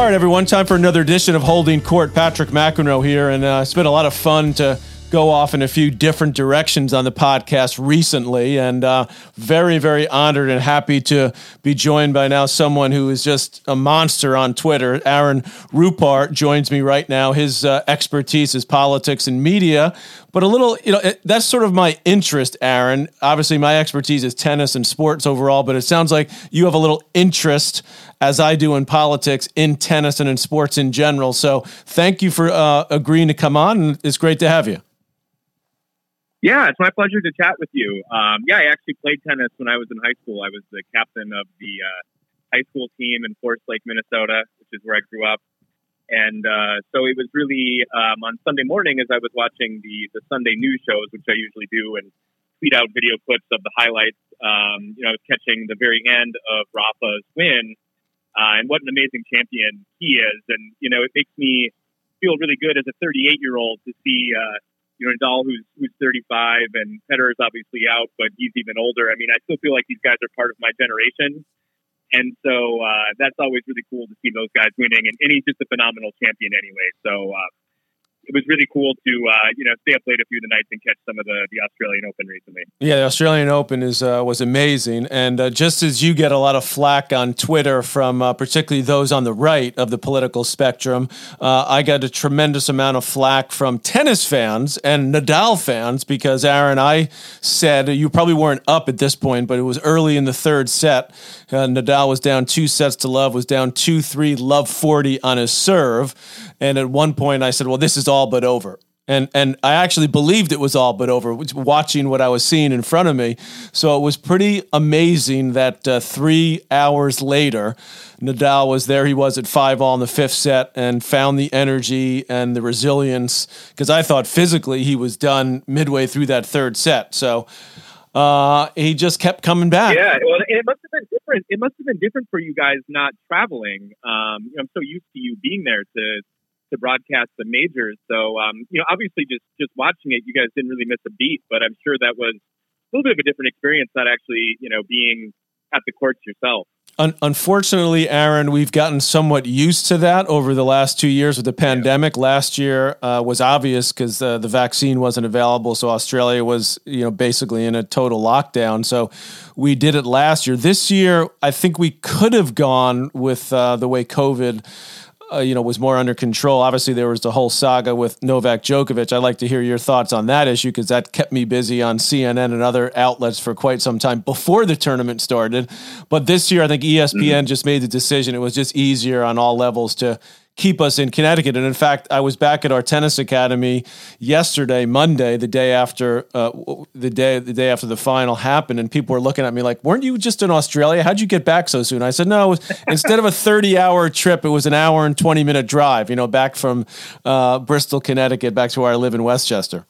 All right, everyone, time for another edition of Holding Court. Patrick McEnroe here, and uh, it's been a lot of fun to go off in a few different directions on the podcast recently, and uh, very, very honored and happy to be joined by now someone who is just a monster on Twitter. Aaron Rupar joins me right now. His uh, expertise is politics and media, but a little, you know, it, that's sort of my interest, Aaron. Obviously, my expertise is tennis and sports overall, but it sounds like you have a little interest, as I do in politics, in tennis and in sports in general. So thank you for uh, agreeing to come on, and it's great to have you. Yeah, it's my pleasure to chat with you. Um, yeah, I actually played tennis when I was in high school. I was the captain of the uh, high school team in Forest Lake, Minnesota, which is where I grew up. And uh, so it was really um, on Sunday morning as I was watching the, the Sunday news shows, which I usually do, and tweet out video clips of the highlights. Um, you know, I was catching the very end of Rafa's win, uh, and what an amazing champion he is. And you know, it makes me feel really good as a 38 year old to see uh, you know, Nadal, who's who's 35, and Federer is obviously out, but he's even older. I mean, I still feel like these guys are part of my generation, and so uh, that's always really cool to see those guys winning. And, and he's just a phenomenal champion anyway. So uh, it was really cool to uh, you know stay up late a few of the nights and catch some of the, the Australian Open recently. Yeah, the Australian Open is uh, was amazing, and uh, just as you get a lot of flack on Twitter from uh, particularly those on the right of the political spectrum, uh, I got a tremendous amount of flack from tennis fans and Nadal fans because Aaron, I said you probably weren't up at this point, but it was early in the third set. Uh, Nadal was down two sets to love, was down two three, love forty on his serve, and at one point I said, "Well, this is all." but over. And, and I actually believed it was all but over, watching what I was seeing in front of me. So it was pretty amazing that uh, three hours later, Nadal was there. He was at five all in the fifth set and found the energy and the resilience because I thought physically he was done midway through that third set. So uh, he just kept coming back. Yeah, well, it must have been different. It must have been different for you guys not traveling. Um, I'm so used to you being there to to broadcast the majors. So, um, you know, obviously just, just watching it, you guys didn't really miss a beat, but I'm sure that was a little bit of a different experience not actually, you know, being at the courts yourself. Un- unfortunately, Aaron, we've gotten somewhat used to that over the last two years with the pandemic. Yeah. Last year uh, was obvious because uh, the vaccine wasn't available, so Australia was, you know, basically in a total lockdown. So we did it last year. This year, I think we could have gone with uh, the way COVID uh, you know was more under control. Obviously, there was the whole saga with Novak Djokovic. I'd like to hear your thoughts on that issue because that kept me busy on CNN and other outlets for quite some time before the tournament started. But this year, I think ESPN mm-hmm. just made the decision. It was just easier on all levels to keep us in Connecticut. And in fact, I was back at our tennis academy yesterday, Monday, the day after uh, the day the day after the final happened, and people were looking at me like, "Weren't you just in Australia? How'd you get back so soon?" I said, "No, instead of a thirty-hour trip, it was an hour and twenty-minute drive. You know, back from uh, Bristol, Connecticut, back to where I live in Westchester."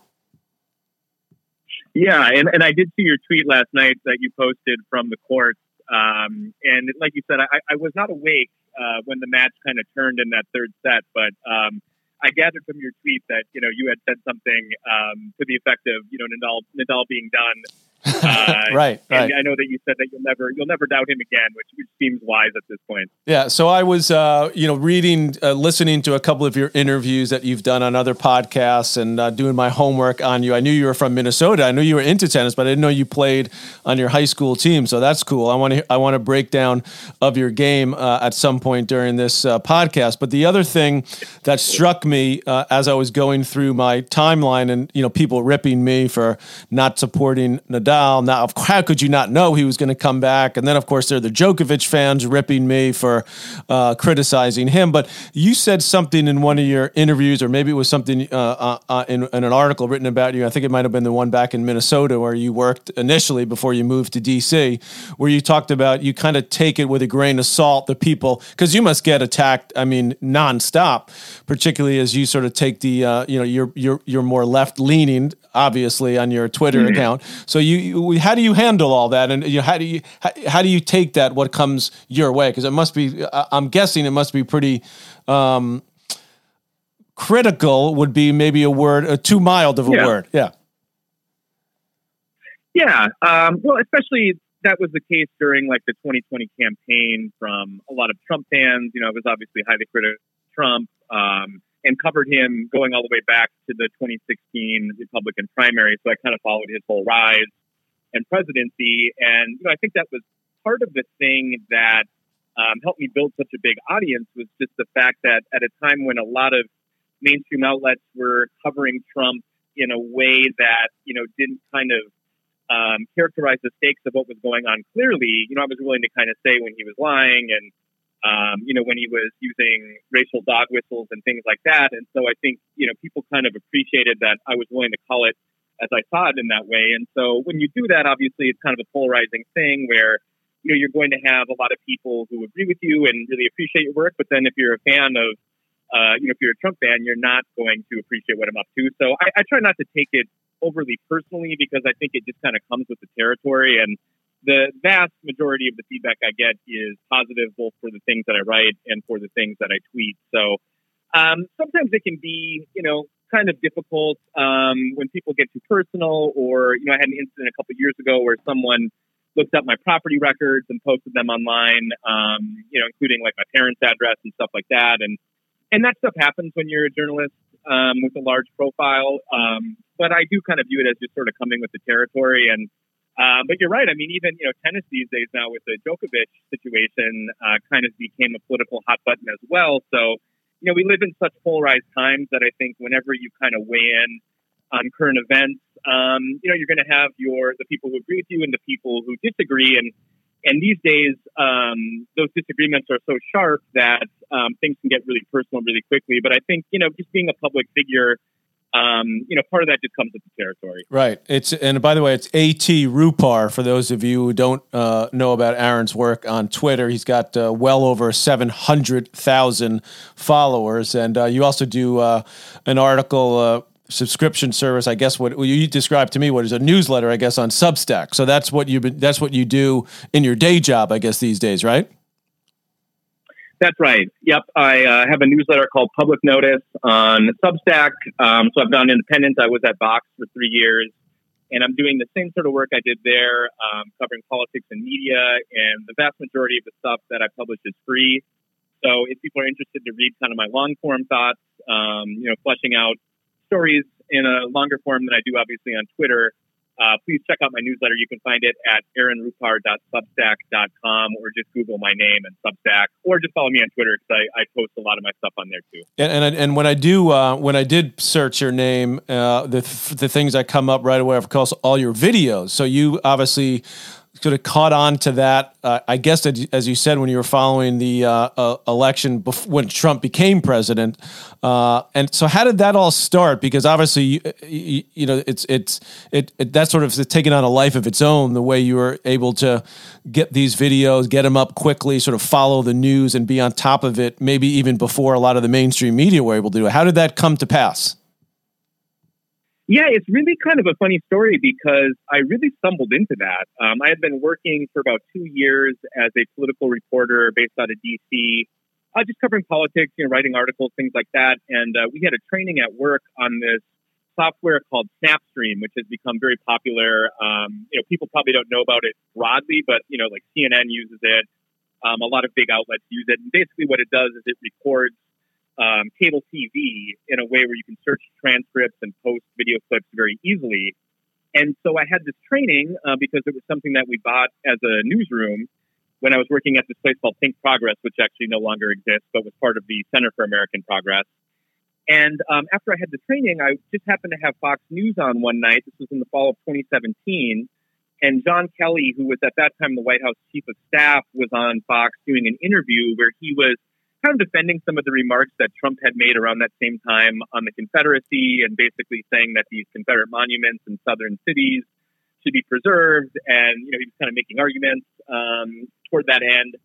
Yeah, and, and I did see your tweet last night that you posted from the courts. Um, and like you said, I, I was not awake uh, when the match kind of turned in that third set. But um, I gathered from your tweet that you know you had said something um, to the effect of you know Nadal Nadal being done Uh, right, right. I know that you said that you'll never you'll never doubt him again, which, which seems wise at this point. Yeah. So I was, uh, you know, reading, uh, listening to a couple of your interviews that you've done on other podcasts, and uh, doing my homework on you. I knew you were from Minnesota. I knew you were into tennis, but I didn't know you played on your high school team. So that's cool. I want to I want a breakdown of your game uh, at some point during this uh, podcast. But the other thing that struck me as I was going through my timeline, and you know, people ripping me for not supporting Nadal Now, how could you not know he was going to come back? And then, of course, there are the Djokovic fans ripping me for uh, criticizing him. But you said something in one of your interviews, or maybe it was something uh, uh, uh in, in, an article written about you. I think it might have been the one back in Minnesota where you worked initially before you moved to DC, where you talked about you kind of take it with a grain of salt, the people, because you must get attacked, I mean, nonstop, particularly as you sort of take the, uh, you know, you're, you're, you're more left leaning obviously on your Twitter mm-hmm. account. So you, you, how do you handle all that, and you, how do you how, how, do you take that what comes your way? Because it must be, I'm guessing it must be pretty. Um, critical would be maybe a word uh, too mild of a yeah. word yeah yeah um, well especially that was the case during like the 2020 campaign from a lot of Trump fans. You know, I was obviously highly critical of Trump um, and covered him going all the way back to the 2016 Republican primary. So I kind of followed his whole rise and presidency. And, you know, I think that was part of the thing that um, helped me build such a big audience was just the fact that at a time when a lot of mainstream outlets were covering Trump in a way that, you know, didn't kind of um, characterize the stakes of what was going on clearly, you know, I was willing to kind of say when he was lying and, um, you know, when he was using racial dog whistles and things like that. And so I think, you know, people kind of appreciated that I was willing to call it as I saw it in that way. And so when you do that, obviously it's kind of a polarizing thing where, you know, you're going to have a lot of people who agree with you and really appreciate your work. But then if you're a fan of, uh, you know, if you're a Trump fan, you're not going to appreciate what I'm up to. So I, I try not to take it overly personally because I think it just kind of comes with the territory. And the vast majority of the feedback I get is positive, both for the things that I write and for the things that I tweet. So um, sometimes it can be, you know, kind of difficult um, when people get too personal, or you know, I had an incident a couple years ago where someone looked up my property records and posted them online, um, you know, including like my parents' address and stuff like that, and and that stuff happens when you're a journalist um, with a large profile. Um, but I do kind of view it as just sort of coming with the territory. And uh, but you're right. I mean, even you know, tennis these days now with the Djokovic situation uh, kind of became a political hot button as well. So you know, we live in such polarized times that I think whenever you kind of weigh in on current events, um, you know, you're going to have your the people who agree with you and the people who disagree, and and these days um, those disagreements are so sharp that um, things can get really personal really quickly. But I think you know, just being a public figure um, you know, part of that just comes with the territory. Right. It's and by the way, it's At Rupar for those of you who don't uh, know about Aaron's work on Twitter. He's got uh, well over seven hundred thousand followers, and uh, you also do uh, an article. Uh, subscription service i guess what you described to me what is a newsletter i guess on substack so that's what you that's what you do in your day job i guess these days right that's right. Yep. I uh, have a newsletter called Public Notice on Substack. Um, so I've done independent. I was at Vox for three years, and I'm doing the same sort of work I did there, um, covering politics and media. And the vast majority of the stuff that I publish is free. So if people are interested to read kind of my long form thoughts, um, you know, fleshing out stories in a longer form than I do obviously on Twitter, uh, please check out my newsletter. You can find it at aaronrupar.substack.com or just Google my name and Substack, or just follow me on Twitter because I, I, post a lot of my stuff on there too. And and, and when I do, uh, when I did search your name, uh, the the things that come up right away, of course, all your videos. So you obviously sort of caught on to that. Uh, I guess as you said when you were following the uh, uh, election when Trump became president, uh, and so how did that all start? Because obviously, you, you know, it's it's it, it that sort of taking on a life of its own. The way you were able to get these videos, get them up quickly, sort of follow the news and be on top of it, maybe even before a lot of the mainstream media were able to do it. How did that come to pass? Yeah, it's really kind of a funny story because I really stumbled into that. Um, I had been working for about two years as a political reporter based out of DC, uh, just covering politics, you know, writing articles, things like that. And uh, we had a training at work on this software called Snapstream, which has become very popular. Um, you know, people probably don't know about it broadly, but you know, like CNN uses it. Um, a lot of big outlets use it. And basically, what it does is it records um, cable TV in a way where you can search transcripts and post video clips very easily. And so I had this training uh, because it was something that we bought as a newsroom when I was working at this place called Think Progress, which actually no longer exists, but was part of the Center for American Progress. And um, after I had the training, I just happened to have Fox News on one night. This was in the fall of 2017. And John Kelly, who was at that time the White House chief of staff, was on Fox doing an interview where he was kind of defending some of the remarks that Trump had made around that same time on the Confederacy and basically saying that these Confederate monuments in southern cities should be preserved. And, you know, he was kind of making arguments um, toward that end.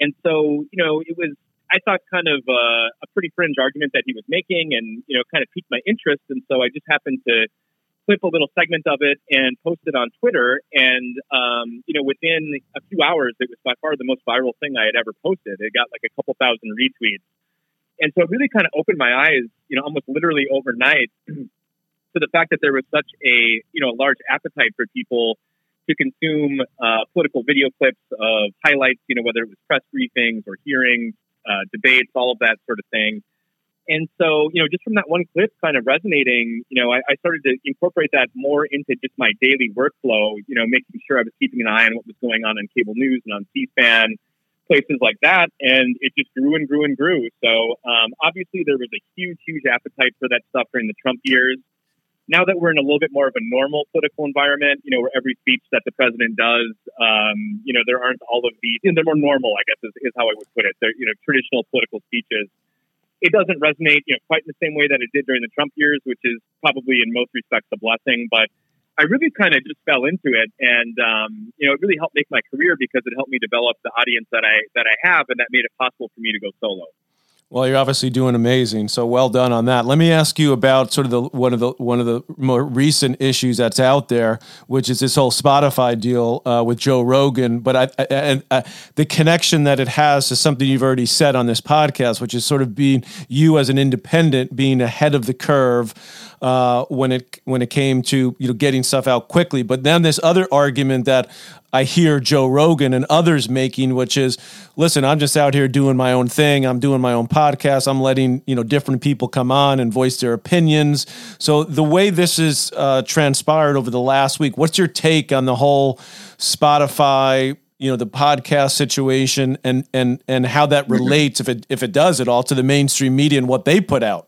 And so, you know, it was, I thought, kind of uh, a pretty fringe argument that he was making and, you know, kind of piqued my interest. And so I just happened to clip a little segment of it and post it on Twitter. And, um, you know, within a few hours, it was by far the most viral thing I had ever posted. It got like a couple thousand retweets. And so it really kind of opened my eyes, you know, almost literally overnight to the fact that there was such a, you know, large appetite for people to consume uh, political video clips of highlights, you know, whether it was press briefings or hearings, uh, debates, all of that sort of thing. And so, you know, just from that one clip kind of resonating, you know, I, I, started to incorporate that more into just my daily workflow, you know, making sure I was keeping an eye on what was going on in cable news and on C-SPAN, places like that. And it just grew and grew and grew. So um, obviously there was a huge, huge appetite for that stuff during the Trump years. Now that we're in a little bit more of a normal political environment, you know, where every speech that the president does, um, you know, there aren't all of these, they're more normal, I guess is, is how I would put it. They're, you know, traditional political speeches it doesn't resonate, you know, quite in the same way that it did during the Trump years, which is probably in most respects a blessing. But I really kind of just fell into it, and um, you know, it really helped make my career because it helped me develop the audience that I that I have, and that made it possible for me to go solo. Well, you're obviously doing amazing. So well done on that. Let me ask you about sort of the one of the one of the more recent issues that's out there, which is this whole Spotify deal uh, with Joe Rogan. But I, I and uh, the connection that it has to something you've already said on this podcast, which is sort of being you as an independent, being ahead of the curve uh, when it when it came to you know getting stuff out quickly. But then this other argument that I hear Joe Rogan and others making, which is, listen, I'm just out here doing my own thing. I'm doing my own podcast. I'm letting you know different people come on and voice their opinions. So the way this is uh, transpired over the last week, what's your take on the whole Spotify? you know the podcast situation and and and how that relates if it if it does at all to the mainstream media and what they put out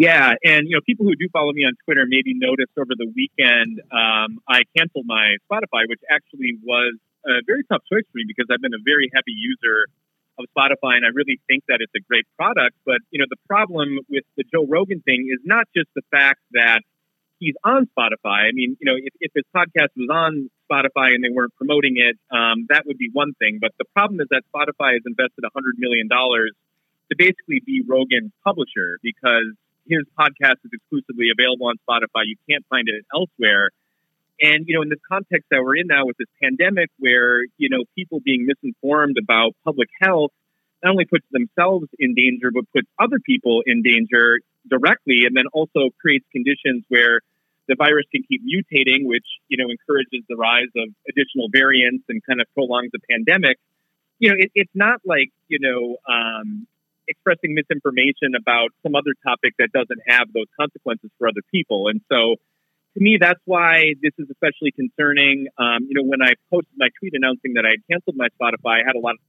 yeah, and you know, people who do follow me on Twitter maybe noticed over the weekend um, I canceled my Spotify, which actually was a very tough choice for me because I've been a very heavy user of Spotify, and I really think that it's a great product. But you know, the problem with the Joe Rogan thing is not just the fact that he's on Spotify. I mean, you know, if, if his podcast was on Spotify and they weren't promoting it, um, that would be one thing. But the problem is that Spotify has invested $100 million to basically be Rogan's publisher because his podcast is exclusively available on Spotify. You can't find it elsewhere. And, you know, in this context that we're in now with this pandemic where, you know, people being misinformed about public health not only puts themselves in danger, but puts other people in danger directly, and then also creates conditions where the virus can keep mutating, which, you know, encourages the rise of additional variants and kind of prolongs the pandemic. You know, it, it's not like, you know, um, expressing misinformation about some other topic that doesn't have those consequences for other people. And so, to me, that's why this is especially concerning. Um, you know, when I posted my tweet announcing that I had canceled my Spotify, I had a lot of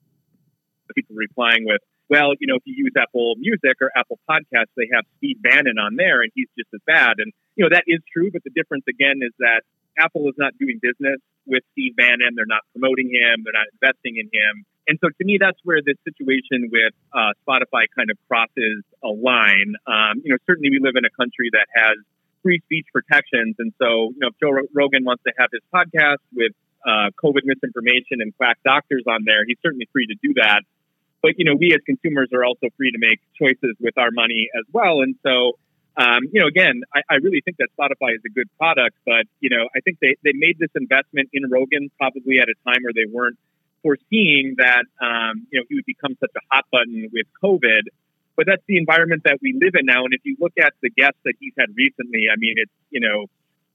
people replying with, well, you know, if you use Apple Music or Apple Podcasts, they have Steve Bannon on there and he's just as bad. And, you know, that is true. But the difference, again, is that Apple is not doing business with Steve Bannon. They're not promoting him. They're not investing in him. And so to me, that's where the situation with uh, Spotify kind of crosses a line. Um, you know, certainly we live in a country that has free speech protections. And so, you know, if Joe Rogan wants to have his podcast with uh, COVID misinformation and quack doctors on there, he's certainly free to do that. But, you know, we as consumers are also free to make choices with our money as well. And so, um, you know, again, I, I, really think that Spotify is a good product, but, you know, I think they, they made this investment in Rogan probably at a time where they weren't foreseeing that um, you know he would become such a hot button with COVID. But that's the environment that we live in now. And if you look at the guests that he's had recently, I mean, it's you know,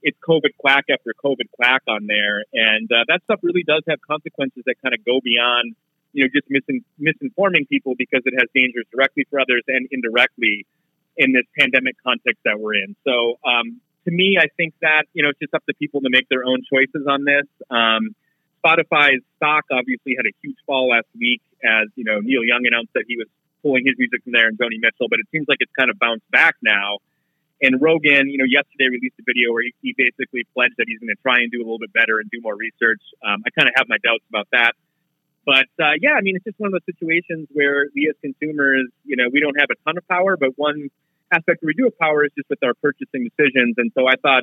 it's COVID quack after COVID quack on there, and uh, that stuff really does have consequences that kind of go beyond you know just misin- misinforming people because it has dangers directly for others and indirectly in this pandemic context that we're in. So um, to me, I think that you know it's just up to people to make their own choices on this. Um, Spotify's stock obviously had a huge fall last week as, you know, Neil Young announced that he was pulling his music from there and Joni Mitchell, but it seems like it's kind of bounced back now. And Rogan, you know, yesterday released a video where he, he basically pledged that he's going to try and do a little bit better and do more research. Um, I kind of have my doubts about that. But uh, yeah, I mean, it's just one of those situations where we as consumers, you know, we don't have a ton of power, but one aspect we do have power is just with our purchasing decisions. And so I thought,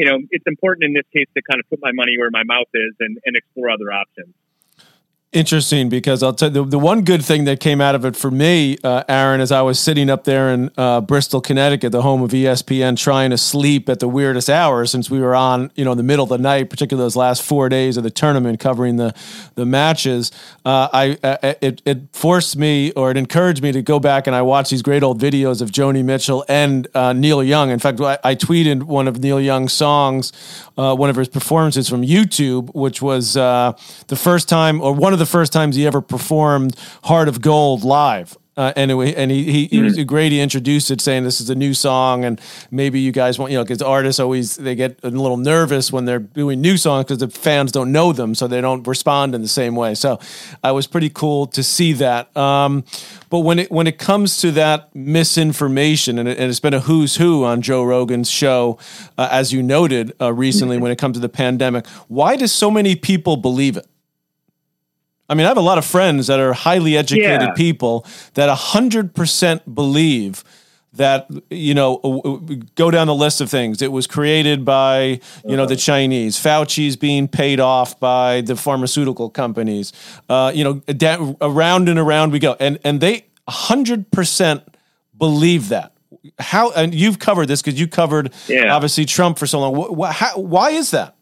you know, it's important in this case to kind of put my money where my mouth is and, and explore other options. Interesting because I'll tell you the, the one good thing that came out of it for me, uh, Aaron, as I was sitting up there in uh, Bristol, Connecticut, the home of ESPN, trying to sleep at the weirdest hour since we were on, you know, in the middle of the night, particularly those last four days of the tournament covering the the matches. Uh, I uh, it, it forced me or it encouraged me to go back and I watched these great old videos of Joni Mitchell and uh, Neil Young. In fact, I, I, tweeted one of Neil Young's songs uh, one of his performances from YouTube, which was uh, the first time or one of the first times he ever performed Heart of Gold live. Uh, and it, and he, he, mm. great. He introduced it saying this is a new song, and maybe you guys want you know because artists always they get a little nervous when they're doing new songs because the fans don't know them, so they don't respond in the same way. So, I was pretty cool to see that. Um, but when it when it comes to that misinformation, and, it, has been a who's who on Joe Rogan's show, uh, as you noted uh, recently, when it comes to the pandemic, why do so many people believe it? I mean, I have a lot of friends that are highly educated yeah. people that 100% believe that you know go down the list of things. It was created by you know the uh-huh. chinese. Fauci's being paid off by the pharmaceutical companies. Uh, you know around and around we go. And and they 100% believe that. How and you've covered this because you covered yeah. obviously trump for so long. Why, how, why is that?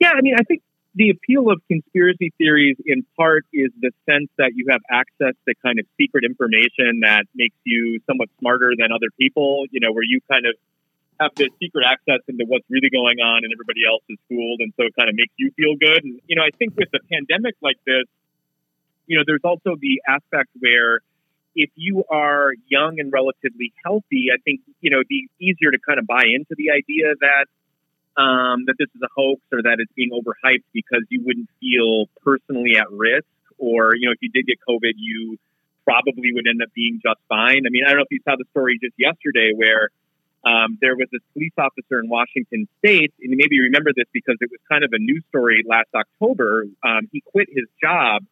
Yeah i mean i think the appeal of conspiracy theories in part is the sense that you have access to kind of secret information that makes you somewhat smarter than other people, you know, where you kind of have this secret access into what's really going on and everybody else is fooled. And so it kind of makes you feel good. And, you know, I think with a pandemic like this, you know, there's also the aspect where if you are young and relatively healthy, I think, you know, it'd be easier to kind of buy into the idea that um, that this is a hoax or that it's being overhyped because you wouldn't feel personally at risk, or you know, if you did get COVID, you probably would end up being just fine. I mean, I don't know if you saw the story just yesterday where um, there was this police officer in Washington State, and maybe you remember this because it was kind of a news story last October. Um, he quit his job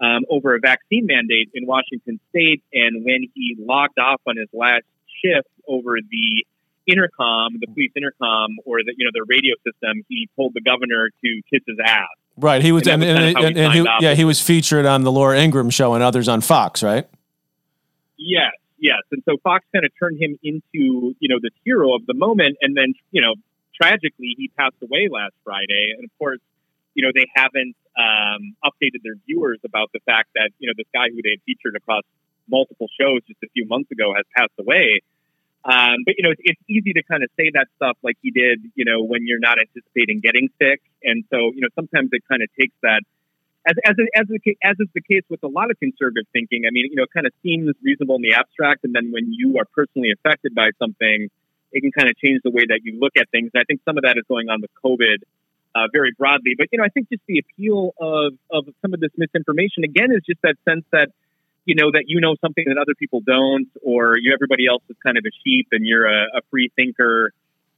um, over a vaccine mandate in Washington State, and when he logged off on his last shift over the intercom, the police intercom, or the you know the radio system, he told the governor to kiss his ass. Right. He was, and, and, and, and, and he, yeah, he was featured on the Laura Ingraham show and others on Fox, right? Yes, yes. And so Fox kind of turned him into you know this hero of the moment, and then you know tragically he passed away last Friday, and of course. You know they haven't um, updated their viewers about the fact that you know this guy who they had featured across multiple shows just a few months ago has passed away. Um, but you know, it's, it's easy to kind of say that stuff like he did, you know, when you're not anticipating getting sick, and so you know, sometimes it kind of takes that. As as as, as is the case with a lot of conservative thinking, I mean, you know, it kind of seems reasonable in the abstract, and then when you are personally affected by something, it can kind of change the way that you look at things. I think some of that is going on with COVID uh, very broadly, but you know, I think just the appeal of of some of this misinformation again is just that sense that you know that you know something that other people don't, or you everybody else is kind of a sheep and you're a, a free thinker.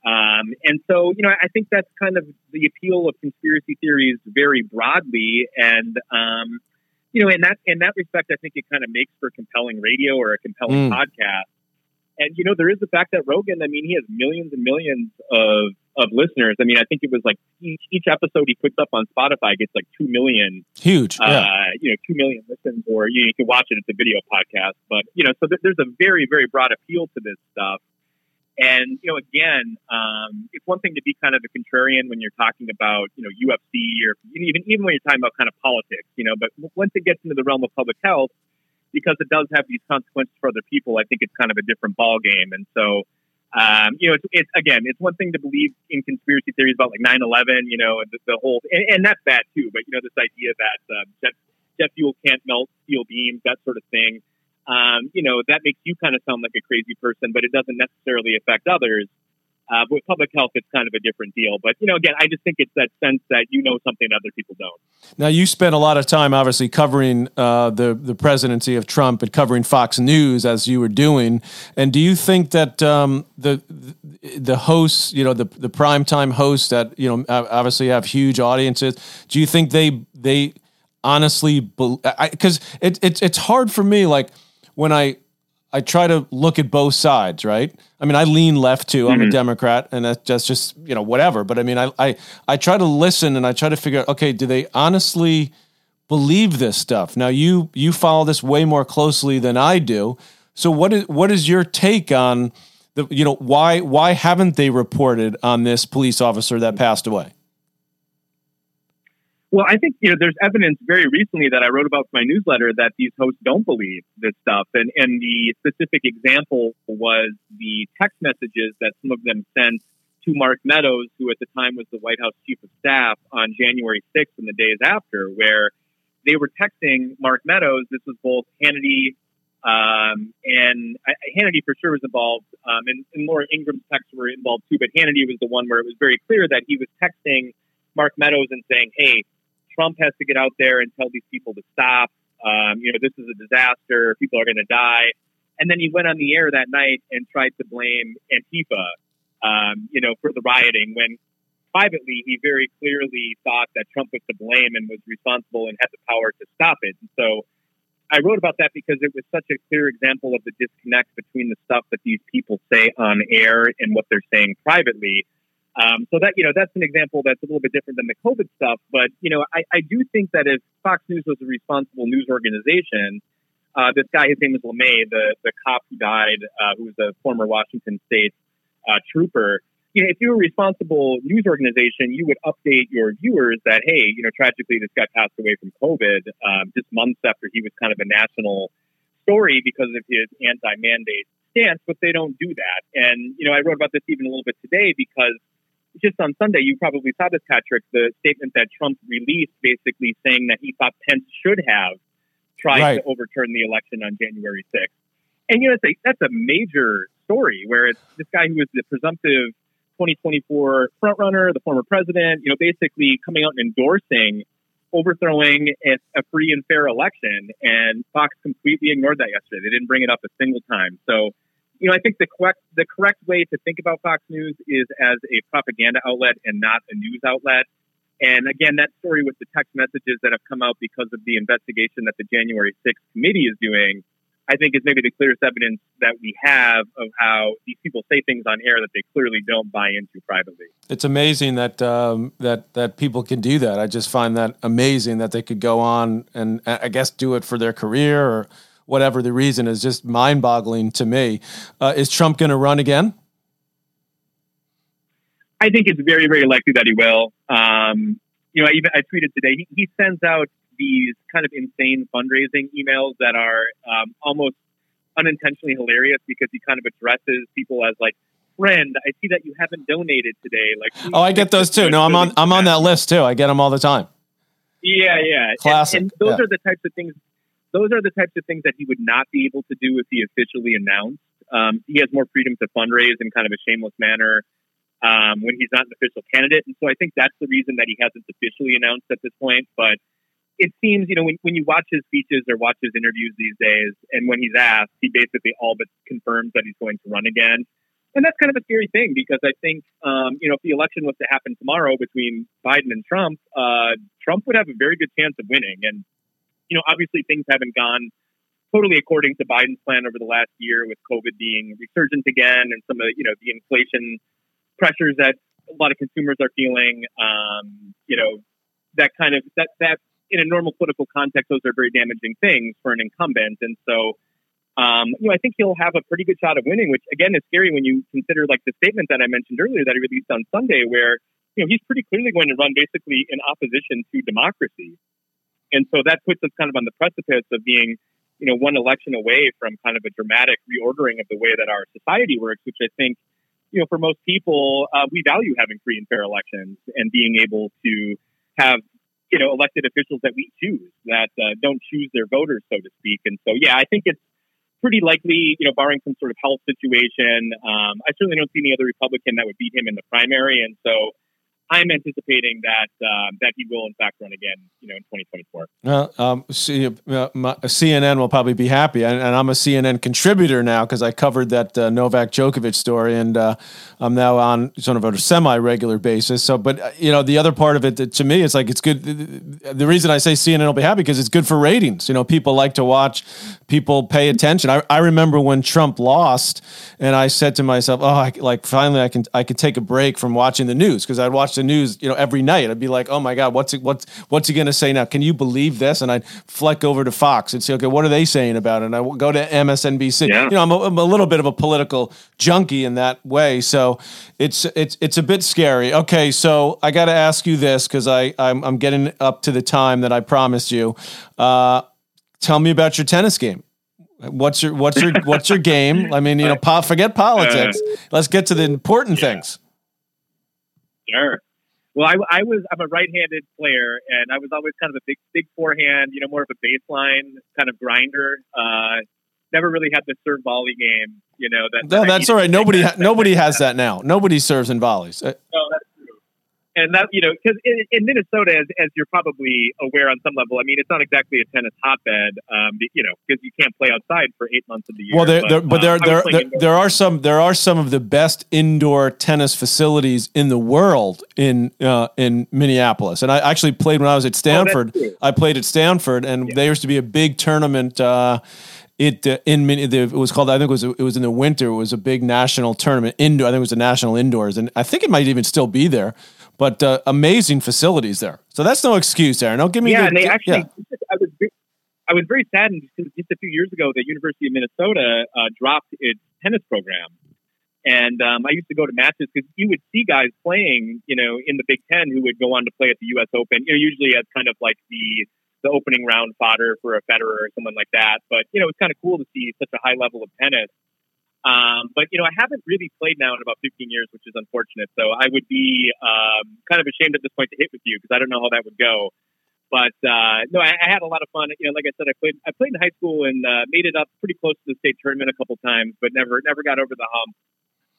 Um, and so, you know, I think that's kind of the appeal of conspiracy theories very broadly. And, um, you know, in that in that respect, I think it kind of makes for compelling radio or a compelling mm. podcast. And you know, there is the fact that Rogan. I mean, he has millions and millions of of listeners. I mean, I think it was like each, each episode he puts up on Spotify gets like two million. Huge. Uh, yeah. You know, two million listens, or you, know, you, can watch it. It's a video podcast, but you know, so th- there's a very very broad appeal to this stuff. And you know, again, um, it's one thing to be kind of a contrarian when you're talking about you know UFC or even even when you're talking about kind of politics, you know. But once it gets into the realm of public health, because it does have these consequences for other people, I think it's kind of a different ball game. And so, um, you know, it's, it's, again, it's one thing to believe in conspiracy theories about like 9/11, you know, and the, the whole, and, and, that's bad too. But you know, this idea that uh, jet, jet fuel can't melt steel beams, that sort of thing. Um, you know, that makes you kind of sound like a crazy person, but it doesn't necessarily affect others. Uh, with public health, it's kind of a different deal. But, you know, again, I just think it's that sense that you know something other people don't. Now, you spent a lot of time, obviously, covering uh, the, the presidency of Trump and covering Fox News as you were doing. And do you think that um, the the hosts, you know, the, the primetime hosts that, you know, obviously have huge audiences, do you think they, they honestly, because it, it, it's hard for me, like, when I I try to look at both sides, right? I mean, I lean left too. I'm mm-hmm. a Democrat, and that's just you know whatever. But I mean, I, I I try to listen and I try to figure out. Okay, do they honestly believe this stuff? Now you you follow this way more closely than I do. So what is what is your take on the you know why why haven't they reported on this police officer that passed away? Well, I think you know there's evidence very recently that I wrote about in my newsletter that these hosts don't believe this stuff, and and the specific example was the text messages that some of them sent to Mark Meadows, who at the time was the White House chief of staff, on January 6th and the days after, where they were texting Mark Meadows. This was both Hannity um, and I, Hannity for sure was involved, um, and, and Laura Ingraham's texts were involved too. But Hannity was the one where it was very clear that he was texting Mark Meadows and saying, "Hey, Trump has to get out there and tell these people to stop. Um, you know, this is a disaster. People are going to die." And then he went on the air that night and tried to blame Antifa, um, you know, for the rioting when privately he very clearly thought that Trump was to blame and was responsible and had the power to stop it. And so I wrote about that because it was such a clear example of the disconnect between the stuff that these people say on air and what they're saying privately. Um, so that you know that's an example that's a little bit different than the COVID stuff. But you know, I, I do think that if Fox News was a responsible news organization, uh, this guy, his name is LaMay, the the cop who died, uh, who was a former Washington State uh, trooper you know, if you're a responsible news organization, you would update your viewers that, hey, you know, tragically this guy passed away from COVID um, just months after he was kind of a national story because of his anti-mandate stance, but they don't do that. And, you know, I wrote about this even a little bit today because just on Sunday, you probably saw this, Patrick, the statement that Trump released basically saying that he thought Pence should have tried right. to overturn the election on January 6th. And, you know, a, that's a major story where it's this guy who was the presumptive 2024 frontrunner, the former president, you know, basically coming out and endorsing overthrowing a, a, free and fair election. And Fox completely ignored that yesterday. They didn't bring it up a single time. So, you know, I think the correct the correct way to think about Fox News is as a propaganda outlet and not a news outlet. And again, that story with the text messages that have come out because of the investigation that the January 6th committee is doing I think is maybe the clearest evidence that we have of how these people say things on air that they clearly don't buy into privately. It's amazing that um, that that people can do that. I just find that amazing that they could go on and I guess do it for their career or whatever the reason is. Just mind-boggling to me. Uh, is Trump going to run again? I think it's very, very likely that he will. Um, you know, I even I tweeted today. He, he sends out these kind of insane fundraising emails that are um, almost unintentionally hilarious because he kind of addresses people as like friend i see that you haven't donated today like oh i get those too no i'm on i'm on that list too i get them all the time yeah yeah classic and, and those yeah. are the types of things those are the types of things that he would not be able to do if he officially announced um, he has more freedom to fundraise in kind of a shameless manner um, when he's not an official candidate and so i think that's the reason that he hasn't officially announced at this point but it seems, you know, when, when you watch his speeches or watch his interviews these days, and when he's asked, he basically all but confirms that he's going to run again. And that's kind of a scary thing because I think, um, you know, if the election was to happen tomorrow between Biden and Trump, uh, Trump would have a very good chance of winning. And, you know, obviously things haven't gone totally according to Biden's plan over the last year with COVID being resurgent again and some of, you know, the inflation pressures that a lot of consumers are feeling. Um, you know, that kind of that that in a normal political context, those are very damaging things for an incumbent. And so, um, you know, I think he'll have a pretty good shot of winning, which again is scary when you consider like the statement that I mentioned earlier that he released on Sunday, where you know he's pretty clearly going to run basically in opposition to democracy, and so that puts us kind of on the precipice of being, you know, one election away from kind of a dramatic reordering of the way that our society works, which I think, you know, for most people, uh, we value having free and fair elections and being able to have you know, elected officials that we choose that uh, don't choose their voters, so to speak. And so, yeah, I think it's pretty likely, you know, barring some sort of health situation. Um, I certainly don't see any other Republican that would beat him in the primary. And so I'm anticipating that uh, that he will in fact run again, you know, in 2024. Uh, um, see, uh, my, CNN will probably be happy, and, and I'm a CNN contributor now because I covered that uh, Novak Djokovic story, and uh, I'm now on sort of a semi-regular basis. So, but uh, you know, the other part of it to me, it's like it's good. The reason I say CNN will be happy because it's good for ratings. You know, people like to watch, people pay attention. I, I remember when Trump lost, and I said to myself, "Oh, I, like finally I can I can take a break from watching the news because I'd watch the news, you know, every night. I'd be like, oh my God, what's it, what's what's he going to say now? Can you believe this? And I'd fleck over to Fox and say, okay, what are they saying about it? And I go to MSNBC. Yeah. You know, I'm a, I'm a little bit of a political junkie in that way, so it's it's it's a bit scary. Okay, so I got to ask you this because I I'm, I'm, getting up to the time that I promised you. Uh, tell me about your tennis game. What's your what's your what's your game? I mean, you know, po- forget politics. Uh, Let's get to the important yeah. things. Sure. Well, I, I was I'm a right-handed player, and I was always kind of a big big forehand, you know, more of a baseline kind of grinder. Uh, never really had the serve volley game, you know. That, no, that's all right. Nobody ha- nobody has that now. Nobody serves in volleys. Uh, no, that's and that you know because in, in, Minnesota, as, as you're probably aware on some level, I mean, it's not exactly a tennis hotbed, um, you know, because you can't play outside for eight months of the year. Well, there, but, there, but there, there, there, there, are some there are some of the best indoor tennis facilities in the world in uh, in Minneapolis, and I actually played when I was at oh, Stanford. Oh, I played at Stanford, and yeah. there used to be a big tournament. Uh, it uh, in it was called I think it was it was in the winter. It was a big national tournament indoor. I think it was the national indoors, and I think it might even still be there but uh, amazing facilities there. So that's no excuse, Aaron. Don't give me. Yeah, the, and they actually. I was I was very saddened because just a few years ago, the University of Minnesota uh, dropped its tennis program, and um, I used to go to matches because you would see guys playing, you know, in the Big Ten who would go on to play at the U.S. Open. You know, usually as kind of like the the opening round fodder for a Federer or someone like that. But you know, it's kind of cool to see such a high level of tennis um, but you know, I haven't really played now in about 15 years, which is unfortunate. So I would be um, kind of ashamed at this point to hit with you because I don't know how that would go. But uh, no, I, I, had a lot of fun. You know, like I said, I played I played in high school and uh, made it up pretty close to the state tournament a couple times, but never never got over the hump.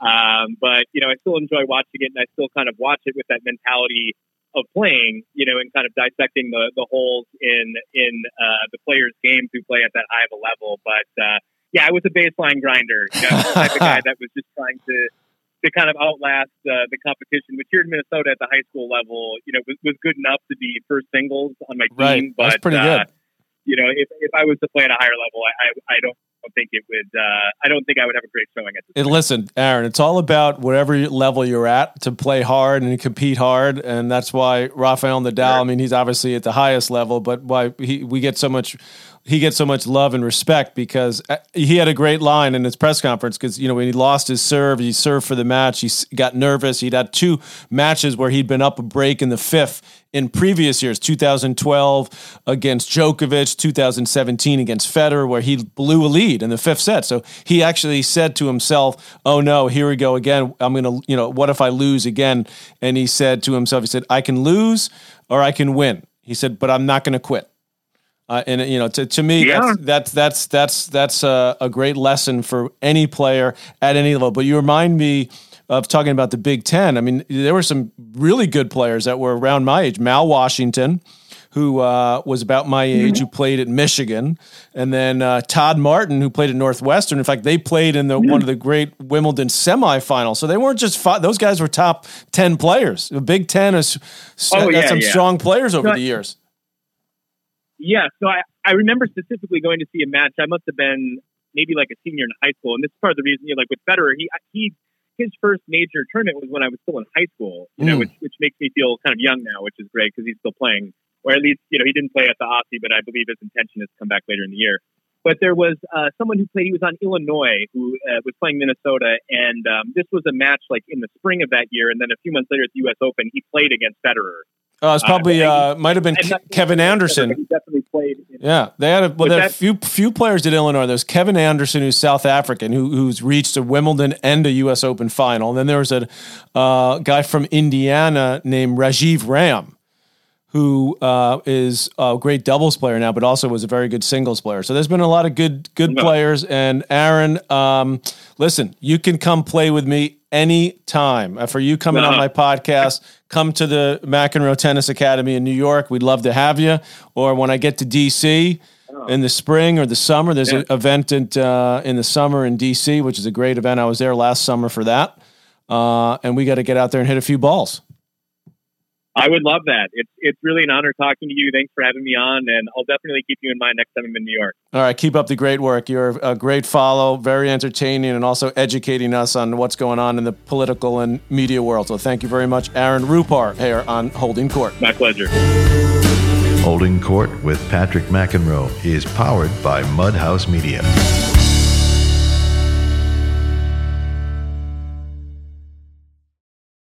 Um, but you know, I still enjoy watching it, and I still kind of watch it with that mentality of playing, you know, and kind of dissecting the the holes in in uh, the players' games who play at that high of a level. But uh, yeah, I was a baseline grinder. You know, the type of guy that was just trying to to kind of outlast uh, the competition, which here in Minnesota at the high school level, you know, was, was good enough to be first singles on my team. Right. But That's pretty uh, good. You know, if, if I was to play at a higher level, I, I, I don't think it would. Uh, I don't think I would have a great showing at this. And listen, Aaron, it's all about whatever level you're at to play hard and compete hard, and that's why Rafael Nadal. Sure. I mean, he's obviously at the highest level, but why he we get so much he gets so much love and respect because uh, he had a great line in his press conference because you know when he lost his serve he served for the match. He got nervous. He'd had two matches where he'd been up a break in the fifth in previous years 2012 against Djokovic 2017 against Federer where he blew a lead in the fifth set. So he actually said to himself oh no here we go again. I'm to you know what if I lose again? And he said to himself he said I can lose or I can win. He said but I'm not to quit uh, and you know, to, to me, yeah. that's that's that's that's that's a, a, great lesson for any player at any level. But you remind me of talking about the Big Ten. I mean, there were some really good players that were around my age. Mal Washington, who uh, was about my age, mm-hmm. who played at Michigan, and then uh, Todd Martin, who played at Northwestern. In fact, they played in the mm-hmm. one of the great Wimbledon semifinals. So they weren't just five, those guys were top ten players. The Big Ten has oh, yeah, some yeah. strong players over the years. Yeah, so I, I remember specifically going to see a match. I must have been maybe like a senior in high school, and this is part of the reason. You know, like with Federer, he he his first major tournament was when I was still in high school. You mm. know, which which makes me feel kind of young now, which is great because he's still playing, or at least you know he didn't play at the Aussie, but I believe his intention is to come back later in the year. But there was uh, someone who played. He was on Illinois who uh, was playing Minnesota, and um, this was a match like in the spring of that year. And then a few months later at the U.S. Open, he played against Federer. Uh, it's probably uh, might have been Ke- Kevin Anderson. He definitely played. yeah, they had a well, there a few few players at Illinois. There's Kevin Anderson, who's South African, who, who's reached a Wimbledon and a U.S. Open final. And then there was a uh, guy from Indiana named Rajeev Ram, who uh, is a great doubles player now, but also was a very good singles player. So there's been a lot of good good players. And Aaron, um, listen, you can come play with me anytime. Uh, for you coming on uh-huh. my podcast, come to the McEnroe Tennis Academy in New York. We'd love to have you. Or when I get to DC oh. in the spring or the summer, there's yeah. an event in, uh, in the summer in DC, which is a great event. I was there last summer for that. Uh, and we got to get out there and hit a few balls. I would love that. It's it's really an honor talking to you. Thanks for having me on, and I'll definitely keep you in mind next time I'm in New York. All right, keep up the great work. You're a great follow, very entertaining, and also educating us on what's going on in the political and media world. So thank you very much, Aaron Rupar, here on Holding Court. My pleasure. Holding Court with Patrick McEnroe is powered by Mudhouse Media.